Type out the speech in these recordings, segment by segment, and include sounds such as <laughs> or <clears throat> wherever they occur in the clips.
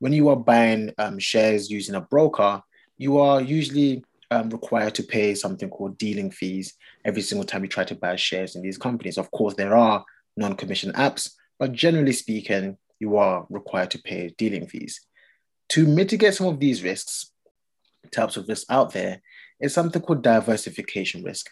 when you are buying um, shares using a broker, you are usually um, required to pay something called dealing fees every single time you try to buy shares in these companies. Of course, there are non commission apps, but generally speaking, you are required to pay dealing fees. To mitigate some of these risks, types of risks out there, is something called diversification risk.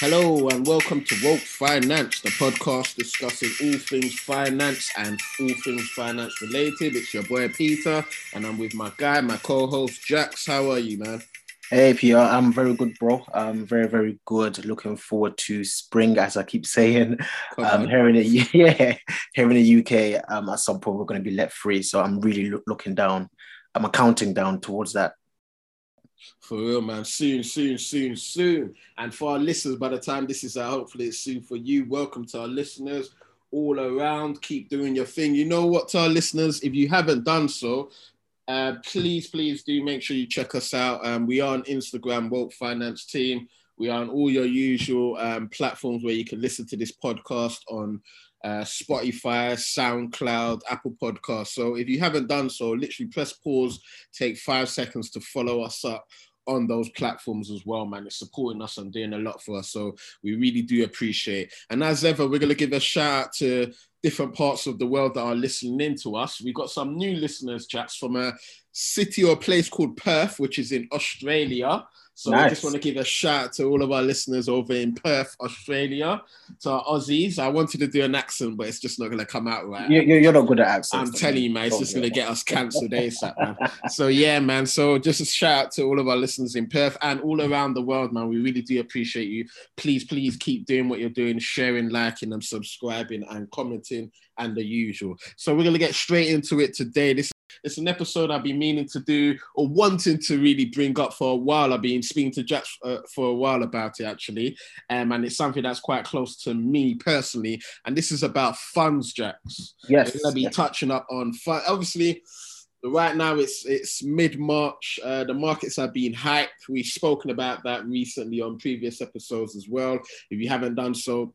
Hello and welcome to Woke Finance, the podcast discussing all things finance and all things finance related. It's your boy Peter, and I'm with my guy, my co-host Jax. How are you, man? Hey Peter, I'm very good, bro. I'm very, very good. Looking forward to spring, as I keep saying. Um, here in the <laughs> yeah, here in the UK, um, at some point we're going to be let free, so I'm really lo- looking down. I'm counting down towards that. For real, man. Soon, soon, soon, soon. And for our listeners, by the time this is out, hopefully it's soon for you. Welcome to our listeners all around. Keep doing your thing. You know what, to our listeners, if you haven't done so, uh, please, please do make sure you check us out. Um, we are on Instagram, Woke Finance Team. We are on all your usual um, platforms where you can listen to this podcast on uh, Spotify, SoundCloud, Apple Podcasts. So if you haven't done so, literally press pause, take five seconds to follow us up on those platforms as well, man. It's supporting us and doing a lot for us. So we really do appreciate. And as ever, we're going to give a shout out to different parts of the world that are listening in to us. We've got some new listeners, chats from a city or place called Perth, which is in Australia. So nice. I just want to give a shout to all of our listeners over in Perth, Australia, to our Aussies. I wanted to do an accent, but it's just not going to come out right. You're, you're not good at accents. I'm telling you, man, it's just going to get us cancelled ASAP, man. <laughs> so yeah, man. So just a shout out to all of our listeners in Perth and all around the world, man. We really do appreciate you. Please, please keep doing what you're doing, sharing, liking, and subscribing and commenting and the usual. So we're going to get straight into it today. This it's an episode I've been meaning to do or wanting to really bring up for a while. I've been speaking to Jack uh, for a while about it actually, um, and it's something that's quite close to me personally. And this is about funds, Jax. Yes, we're gonna be yes. touching up on fun. Obviously, right now it's it's mid March. Uh, the markets have been hyped. We've spoken about that recently on previous episodes as well. If you haven't done so,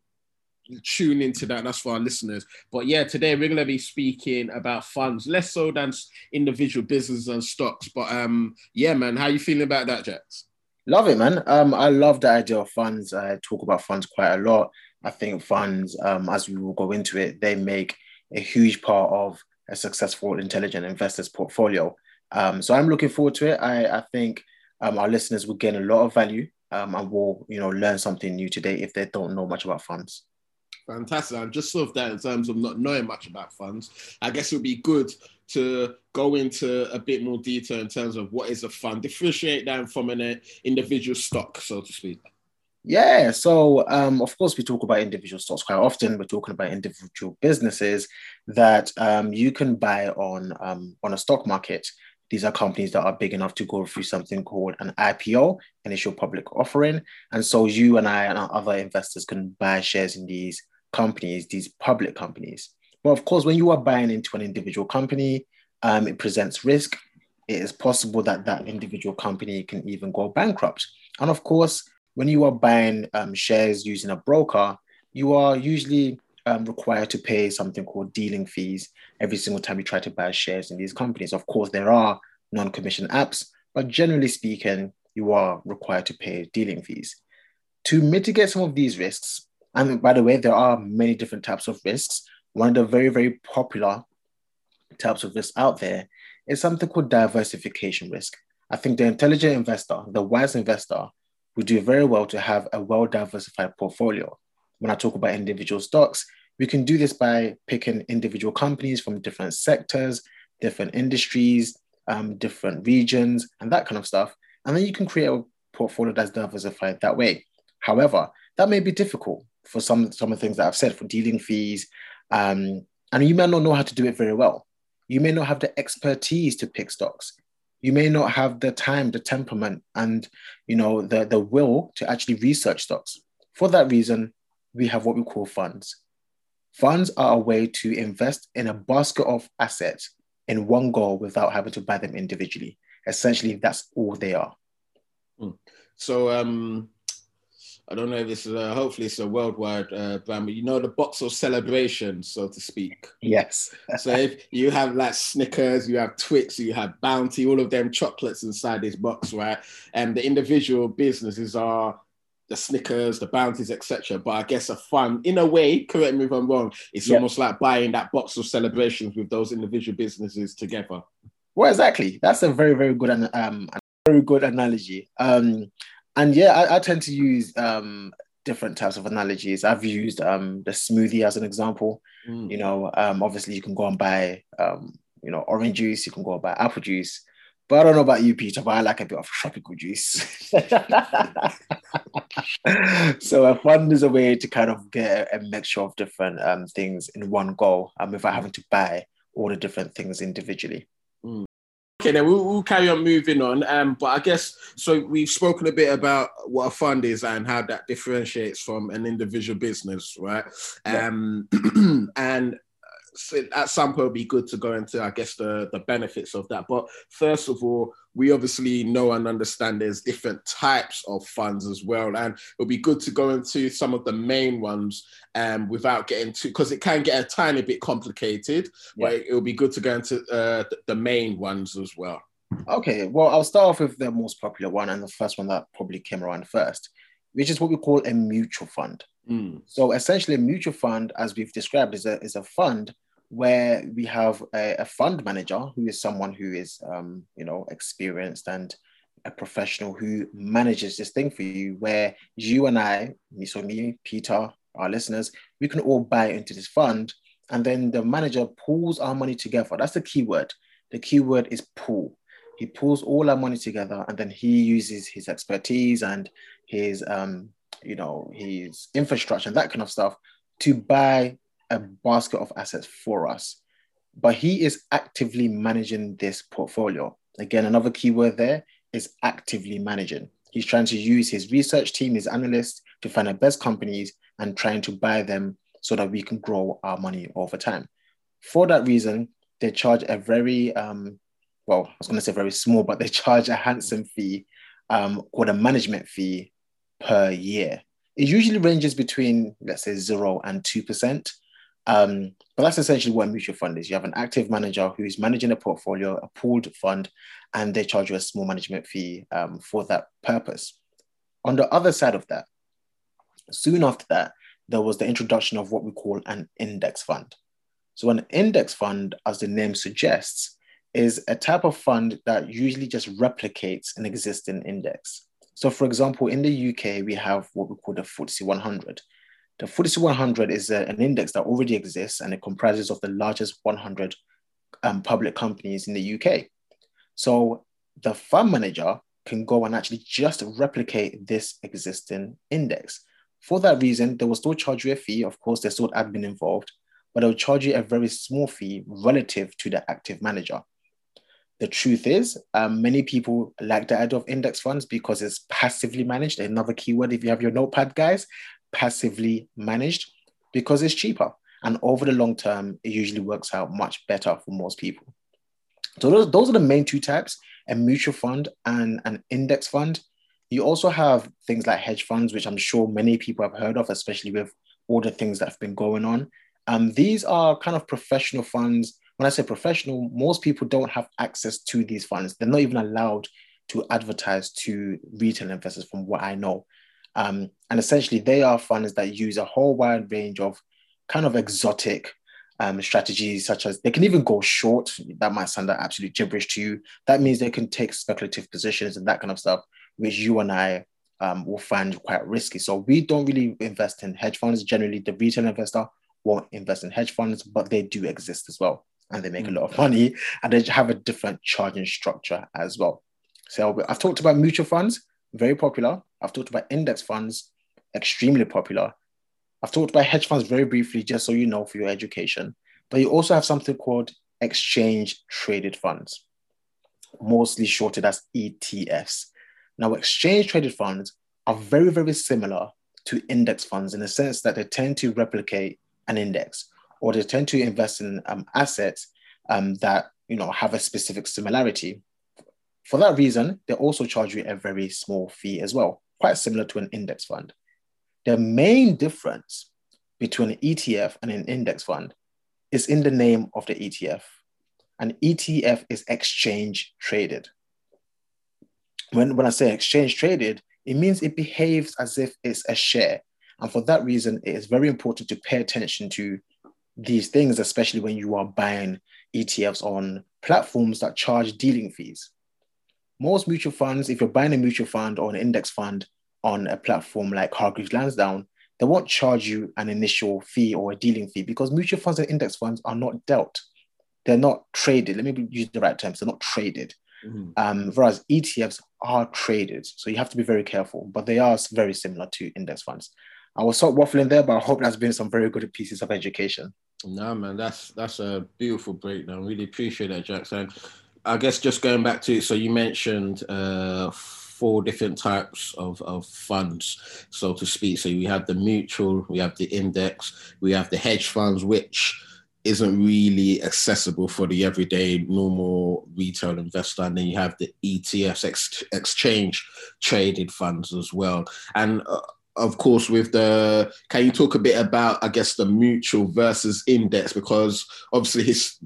tune into that. That's for our listeners. But yeah, today we're gonna be speaking about funds, less so than individual businesses and stocks. But um, yeah, man, how you feeling about that, Jax? Love it, man. Um, I love the idea of funds. I talk about funds quite a lot. I think funds, um, as we will go into it, they make a huge part of a successful intelligent investor's portfolio. Um, so I'm looking forward to it. I, I think um, our listeners will gain a lot of value um, and will, you know, learn something new today if they don't know much about funds. Fantastic. And just sort of that in terms of not knowing much about funds, I guess it would be good to go into a bit more detail in terms of what is a fund, differentiate that from an uh, individual stock, so to speak. Yeah, so um, of course we talk about individual stocks quite often. We're talking about individual businesses that um, you can buy on um, on a stock market. These are companies that are big enough to go through something called an IPO, initial public offering, and so you and I and our other investors can buy shares in these companies, these public companies. But of course, when you are buying into an individual company, um, it presents risk. It is possible that that individual company can even go bankrupt. And of course, when you are buying um, shares using a broker, you are usually um, required to pay something called dealing fees every single time you try to buy shares in these companies. Of course, there are non commission apps, but generally speaking, you are required to pay dealing fees. To mitigate some of these risks, and by the way, there are many different types of risks. One of the very, very popular types of risks out there is something called diversification risk. I think the intelligent investor, the wise investor, would do very well to have a well diversified portfolio. When I talk about individual stocks, we can do this by picking individual companies from different sectors, different industries, um, different regions, and that kind of stuff. And then you can create a portfolio that's diversified that way. However, that may be difficult for some some of the things that I've said for dealing fees, um, and you may not know how to do it very well. You may not have the expertise to pick stocks. You may not have the time, the temperament, and you know the the will to actually research stocks. For that reason, we have what we call funds. Funds are a way to invest in a basket of assets in one go without having to buy them individually. Essentially, that's all they are. So, um, I don't know if this is a, hopefully it's a worldwide uh, brand, but you know the box of celebrations, so to speak. Yes. <laughs> so if you have like Snickers, you have Twix, you have Bounty, all of them chocolates inside this box, right? And the individual businesses are the Snickers, the Bounties, etc. But I guess a fun, in a way, correct me if I'm wrong, it's yep. almost like buying that box of celebrations with those individual businesses together. Well, exactly. That's a very, very good um, very good analogy. Um, and yeah, I, I tend to use um, different types of analogies. I've used um, the smoothie as an example. Mm. You know, um, obviously you can go and buy, um, you know, orange juice. You can go and buy apple juice. But I don't know about you, Peter, but I like a bit of tropical juice. <laughs> so a fund is a way to kind of get a mixture of different um, things in one go um, without having to buy all the different things individually. Okay, then we'll, we'll, carry on moving on. Um, but I guess so. We've spoken a bit about what a fund is and how that differentiates from an individual business, right? Yeah. Um, <clears throat> and so at some point it'd be good to go into, I guess, the, the benefits of that. But first of all, we obviously know and understand there's different types of funds as well. And it'll be good to go into some of the main ones um, without getting too, because it can get a tiny bit complicated, yeah. but it'll be good to go into uh, the main ones as well. Okay, well, I'll start off with the most popular one and the first one that probably came around first, which is what we call a mutual fund. Mm. So essentially, a mutual fund, as we've described, is a, is a fund where we have a, a fund manager who is someone who is, um, you know, experienced and a professional who manages this thing for you, where you and I, me, so me, Peter, our listeners, we can all buy into this fund, and then the manager pulls our money together. That's the key word. The key word is pull. He pulls all our money together, and then he uses his expertise and his, um, you know, his infrastructure and that kind of stuff to buy a basket of assets for us, but he is actively managing this portfolio. Again, another keyword there is actively managing. He's trying to use his research team, his analysts, to find the best companies and trying to buy them so that we can grow our money over time. For that reason, they charge a very, um, well, I was going to say very small, but they <laughs> charge a handsome fee um, called a management fee per year. It usually ranges between, let's say, zero and 2%. Um, but that's essentially what a mutual fund is. You have an active manager who's managing a portfolio, a pooled fund, and they charge you a small management fee um, for that purpose. On the other side of that, soon after that, there was the introduction of what we call an index fund. So, an index fund, as the name suggests, is a type of fund that usually just replicates an existing index. So, for example, in the UK, we have what we call the FTSE 100. The FTSE 100 is a, an index that already exists and it comprises of the largest 100 um, public companies in the UK. So the fund manager can go and actually just replicate this existing index. For that reason, they will still charge you a fee. Of course, there's still admin involved, but they'll charge you a very small fee relative to the active manager. The truth is, um, many people like the idea of index funds because it's passively managed. Another keyword, if you have your notepad, guys, passively managed because it's cheaper. And over the long term, it usually works out much better for most people. So those, those are the main two types, a mutual fund and an index fund. You also have things like hedge funds, which I'm sure many people have heard of, especially with all the things that have been going on. Um, these are kind of professional funds. When I say professional, most people don't have access to these funds. They're not even allowed to advertise to retail investors, from what I know. Um, and essentially, they are funds that use a whole wide range of kind of exotic um, strategies, such as they can even go short. That might sound like absolute gibberish to you. That means they can take speculative positions and that kind of stuff, which you and I um, will find quite risky. So we don't really invest in hedge funds. Generally, the retail investor won't invest in hedge funds, but they do exist as well. And they make mm-hmm. a lot of money and they have a different charging structure as well. So I've talked about mutual funds very popular. I've talked about index funds, extremely popular. I've talked about hedge funds very briefly, just so you know for your education. But you also have something called exchange traded funds, mostly shorted as ETFs. Now, exchange traded funds are very, very similar to index funds in the sense that they tend to replicate an index or they tend to invest in um, assets um, that you know have a specific similarity for that reason, they also charge you a very small fee as well, quite similar to an index fund. The main difference between an ETF and an index fund is in the name of the ETF. An ETF is exchange traded. When, when I say exchange traded, it means it behaves as if it's a share. And for that reason, it is very important to pay attention to these things, especially when you are buying ETFs on platforms that charge dealing fees. Most mutual funds, if you're buying a mutual fund or an index fund on a platform like Hargreaves Lansdown, they won't charge you an initial fee or a dealing fee because mutual funds and index funds are not dealt. They're not traded. Let me use the right terms. They're not traded. Mm-hmm. Um, whereas ETFs are traded. So you have to be very careful, but they are very similar to index funds. I will stop waffling there, but I hope that's been some very good pieces of education. No, man, that's that's a beautiful breakdown. Really appreciate that, Jackson. I guess just going back to so you mentioned uh, four different types of, of funds, so to speak. So we have the mutual, we have the index, we have the hedge funds, which isn't really accessible for the everyday normal retail investor. And then you have the ETFs, ex- exchange traded funds as well. And uh, of course, with the, can you talk a bit about, I guess, the mutual versus index? Because obviously, his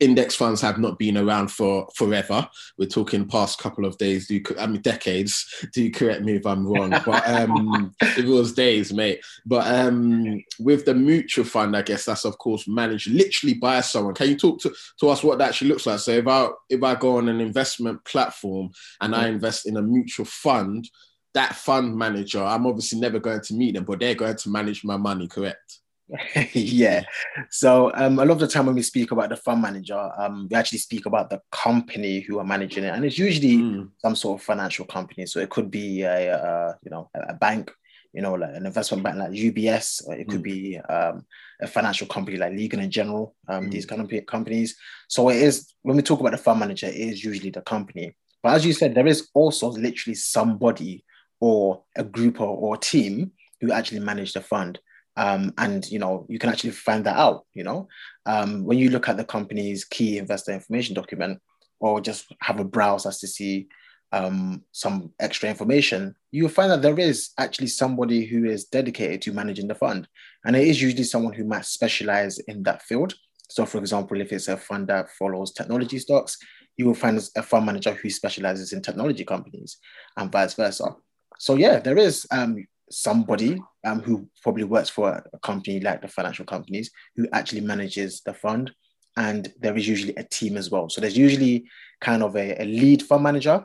index funds have not been around for forever. We're talking past couple of days. Do you, I mean decades? Do you correct me if I'm wrong? But um, <laughs> it was days, mate. But um, with the mutual fund, I guess that's of course managed literally by someone. Can you talk to, to us what that actually looks like? So if I if I go on an investment platform and I invest in a mutual fund that fund manager, I'm obviously never going to meet them, but they're going to manage my money, correct? <laughs> yeah. So um, a lot of the time when we speak about the fund manager, um, we actually speak about the company who are managing it, and it's usually mm. some sort of financial company. So it could be a, a you know a bank, you know, like an investment bank like UBS, or it could mm. be um, a financial company like Legal & General. Um, mm. These kind of companies. So it is when we talk about the fund manager, it is usually the company. But as you said, there is also literally somebody or a group or, or team who actually manage the fund. Um, and you know you can actually find that out you know? Um, when you look at the company's key investor information document or just have a browse as to see um, some extra information you'll find that there is actually somebody who is dedicated to managing the fund. And it is usually someone who might specialize in that field. So for example if it's a fund that follows technology stocks you will find a fund manager who specializes in technology companies and vice versa so yeah, there is um, somebody um, who probably works for a company like the financial companies who actually manages the fund, and there is usually a team as well. So there's usually kind of a, a lead fund manager,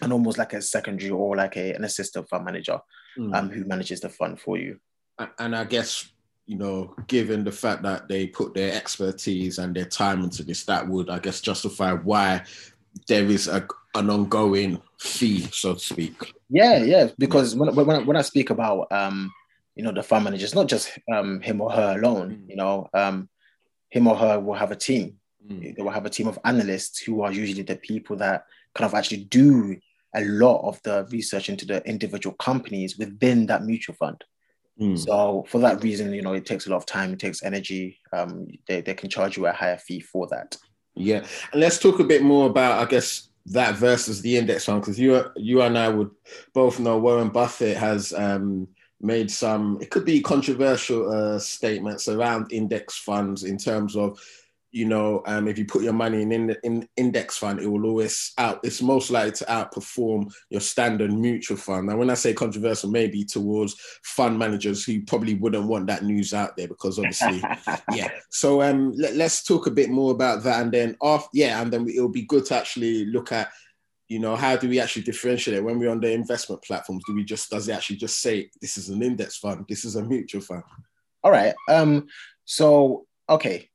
and almost like a secondary or like a, an assistant fund manager mm. um, who manages the fund for you. And I guess you know, given the fact that they put their expertise and their time into this, that would, I guess, justify why there is a, an ongoing fee, so to speak. Yeah, yeah. Because when when, when I speak about um, you know, the fund manager, it's not just um him or her alone. Mm. You know, um, him or her will have a team. Mm. They will have a team of analysts who are usually the people that kind of actually do a lot of the research into the individual companies within that mutual fund. Mm. So for that reason, you know, it takes a lot of time, it takes energy. Um, they, they can charge you a higher fee for that. Yeah, and let's talk a bit more about, I guess, that versus the index fund because you you and I would both know Warren Buffett has um, made some it could be controversial uh, statements around index funds in terms of you know, um, if you put your money in, in in index fund, it will always out. It's most likely to outperform your standard mutual fund. Now, when I say controversial, maybe towards fund managers who probably wouldn't want that news out there because obviously, <laughs> yeah. So um, let, us talk a bit more about that, and then off, yeah, and then it'll be good to actually look at. You know, how do we actually differentiate when we're on the investment platforms? Do we just does it actually just say this is an index fund, this is a mutual fund? All right. Um. So okay,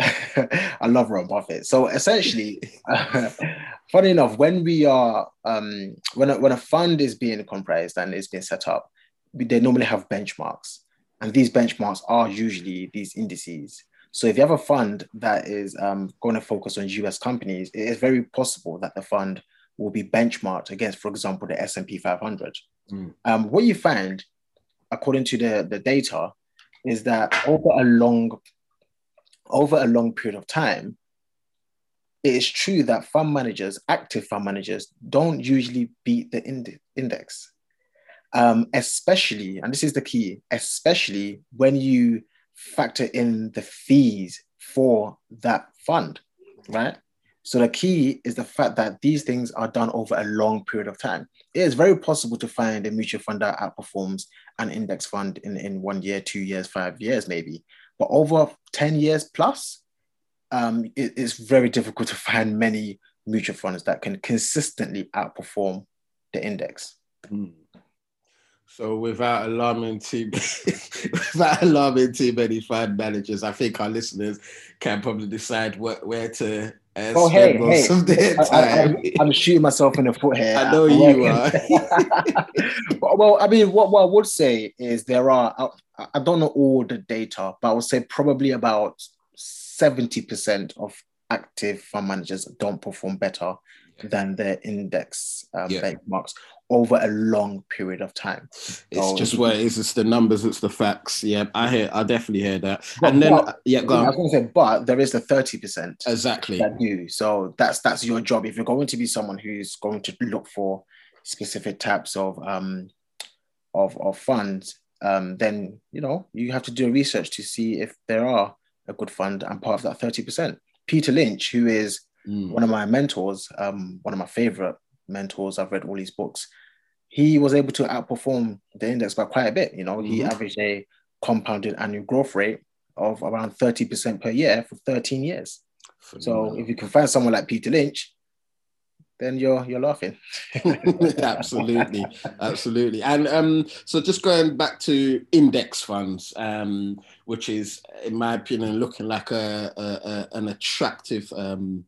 I love Warren Buffett. So essentially, uh, <laughs> funny enough, when we are um, when a, when a fund is being comprised and is being set up, they normally have benchmarks, and these benchmarks are usually these indices. So if you have a fund that is um, going to focus on U.S. companies, it is very possible that the fund will be benchmarked against, for example, the S&P 500. Mm. Um, what you find, according to the, the data, is that over a long over a long period of time, it is true that fund managers, active fund managers, don't usually beat the ind- index. um, especially, and this is the key, especially when you factor in the fees for that fund, right? So the key is the fact that these things are done over a long period of time. It is very possible to find a mutual fund that outperforms an index fund in, in one year, two years, five years, maybe. But over 10 years plus, um, it, it's very difficult to find many mutual funds that can consistently outperform the index. Mm. So without alarming too <laughs> without alarming too many fund managers, I think our listeners can probably decide what, where to uh, oh, hey, hey. I, am shooting myself in the foot here. <laughs> I know you are. <laughs> well, I mean, what, what I would say is there are, I, don't know all the data, but I would say probably about 70% of active fund managers don't perform better yeah. than their index um, yeah. benchmarks over a long period of time. It's so, just where. It's the numbers. It's the facts. Yeah, I hear. I definitely hear that. But, and then, but, yeah, go on. I was going to say, but there is the thirty percent exactly that do. So that's that's your job. If you're going to be someone who's going to look for specific types of um of of funds, um, then you know you have to do research to see if there are a good fund and part of that thirty percent. Peter Lynch, who is mm. one of my mentors, um, one of my favorite mentors. I've read all these books he was able to outperform the index by quite a bit. You know, mm-hmm. he averaged a compounded annual growth rate of around 30% per year for 13 years. So if you can find someone like Peter Lynch, then you're you're laughing. <laughs> absolutely, absolutely. And um, so just going back to index funds, um, which is, in my opinion, looking like a, a, a an attractive um,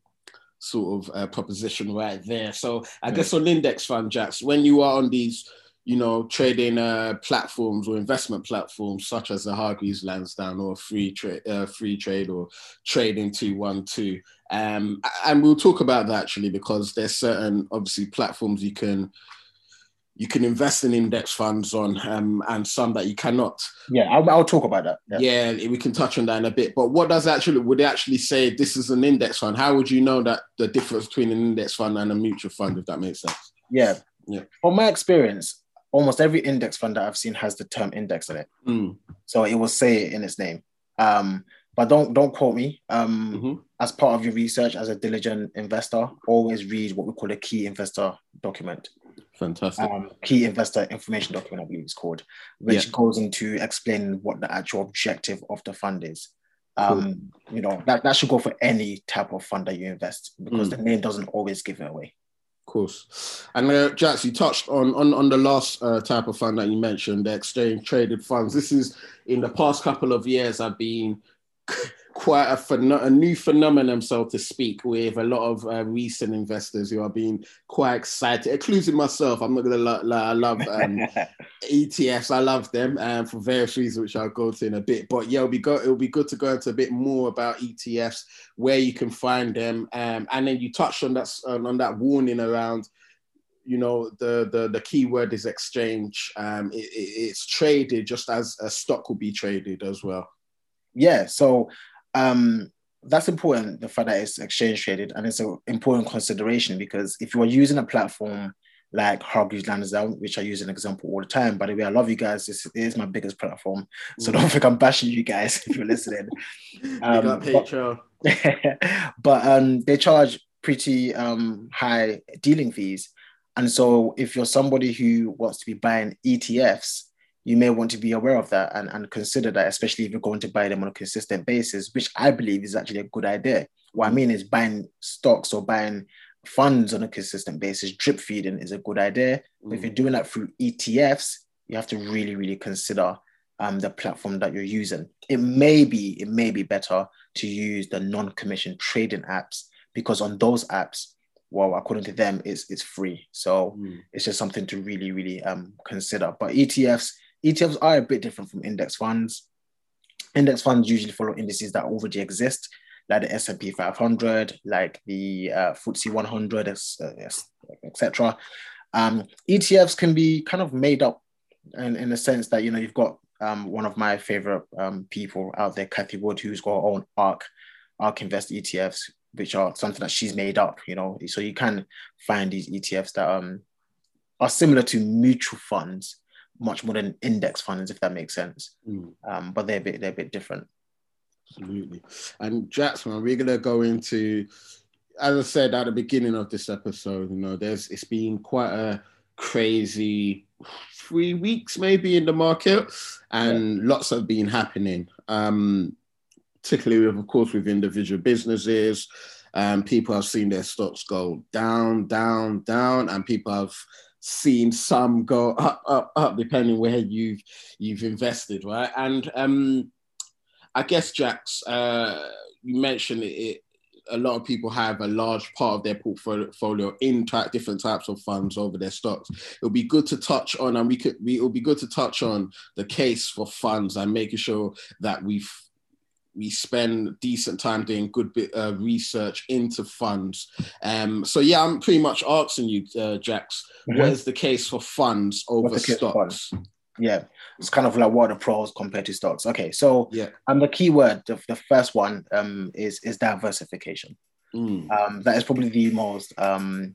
sort of uh, proposition right there. So I yeah. guess on index fund, Jax, when you are on these, you know, trading uh, platforms or investment platforms such as the Hargreaves Lansdown or Freetrade, uh, Freetrade or Trading Two One Two, um, and we'll talk about that actually because there's certain obviously platforms you can you can invest in index funds on um, and some that you cannot. Yeah, I'll, I'll talk about that. Yeah. yeah. we can touch on that in a bit. But what does actually, would it actually say this is an index fund? How would you know that the difference between an index fund and a mutual fund, if that makes sense? Yeah. Yeah. From my experience, almost every index fund that I've seen has the term index in it. Mm. So it will say it in its name. Um, but don't don't quote me. Um, mm-hmm. As part of your research, as a diligent investor, always read what we call a key investor document. Fantastic. Um, key investor information document, I believe it's called, which yeah. goes into explaining what the actual objective of the fund is. Um, cool. You know, that, that should go for any type of fund that you invest because mm. the name doesn't always give it away. Course. And uh, Jax, you touched on, on, on the last uh, type of fund that you mentioned, the exchange traded funds. This is in the past couple of years, I've been quite a, a new phenomenon, so to speak, with a lot of uh, recent investors who are being quite excited, including myself. I'm not gonna lie, I love um, <laughs> ETFs. I love them um, for various reasons, which I'll go to in a bit. But yeah, it'll be go- it'll be good to go into a bit more about ETFs, where you can find them, um, and then you touched on that on that warning around you know the the the key word is exchange um it, it, it's traded just as a stock will be traded as well yeah so um, that's important, the fact that it's exchange traded, and it's an important consideration because if you are using a platform like Hargreaves Lansdown, which I use an example all the time. By the way, I love you guys. This is my biggest platform. So don't think I'm bashing you guys <laughs> if you're listening. <laughs> Um, but, <laughs> but um, they charge pretty um, high dealing fees. And so if you're somebody who wants to be buying ETFs, you may want to be aware of that and, and consider that, especially if you're going to buy them on a consistent basis, which I believe is actually a good idea. What I mean is buying stocks or buying funds on a consistent basis, drip feeding is a good idea. Mm. If you're doing that through ETFs, you have to really, really consider um, the platform that you're using. It may be, it may be better to use the non-commission trading apps because on those apps, well, according to them, it's it's free. So mm. it's just something to really, really um, consider. But ETFs, ETFs are a bit different from index funds. Index funds usually follow indices that already exist, like the S&P 500, like the uh, FTSE 100, etc. Um, ETFs can be kind of made up in, in the sense that, you know, you've got um, one of my favorite um, people out there, Cathie Wood, who's got her own ARK, ARK Invest ETFs, which are something that she's made up, you know. So you can find these ETFs that um, are similar to mutual funds, much more than index funds, if that makes sense. Mm. Um, but they're a bit they're a bit different. Absolutely. And Jackson, we're gonna go into, as I said at the beginning of this episode, you know, there's it's been quite a crazy three weeks maybe in the market, and yeah. lots have been happening. Um, particularly with, of course, with individual businesses. Um, people have seen their stocks go down, down, down, and people have seen some go up, up, up, depending where you've you've invested, right? And um, I guess, Jax, uh, you mentioned it, it, A lot of people have a large part of their portfolio in type, different types of funds over their stocks. It'll be good to touch on, and we could. We, it'll be good to touch on the case for funds and making sure that we've we spend decent time doing good bit uh, research into funds. Um, so yeah, I'm pretty much asking you, uh, Jax, mm-hmm. what is the case for funds over stocks? Yeah, it's kind of like what are the pros compared to stocks. Okay, so yeah, and the key word, the, the first one, um, is is diversification. Mm. Um, that is probably the most um,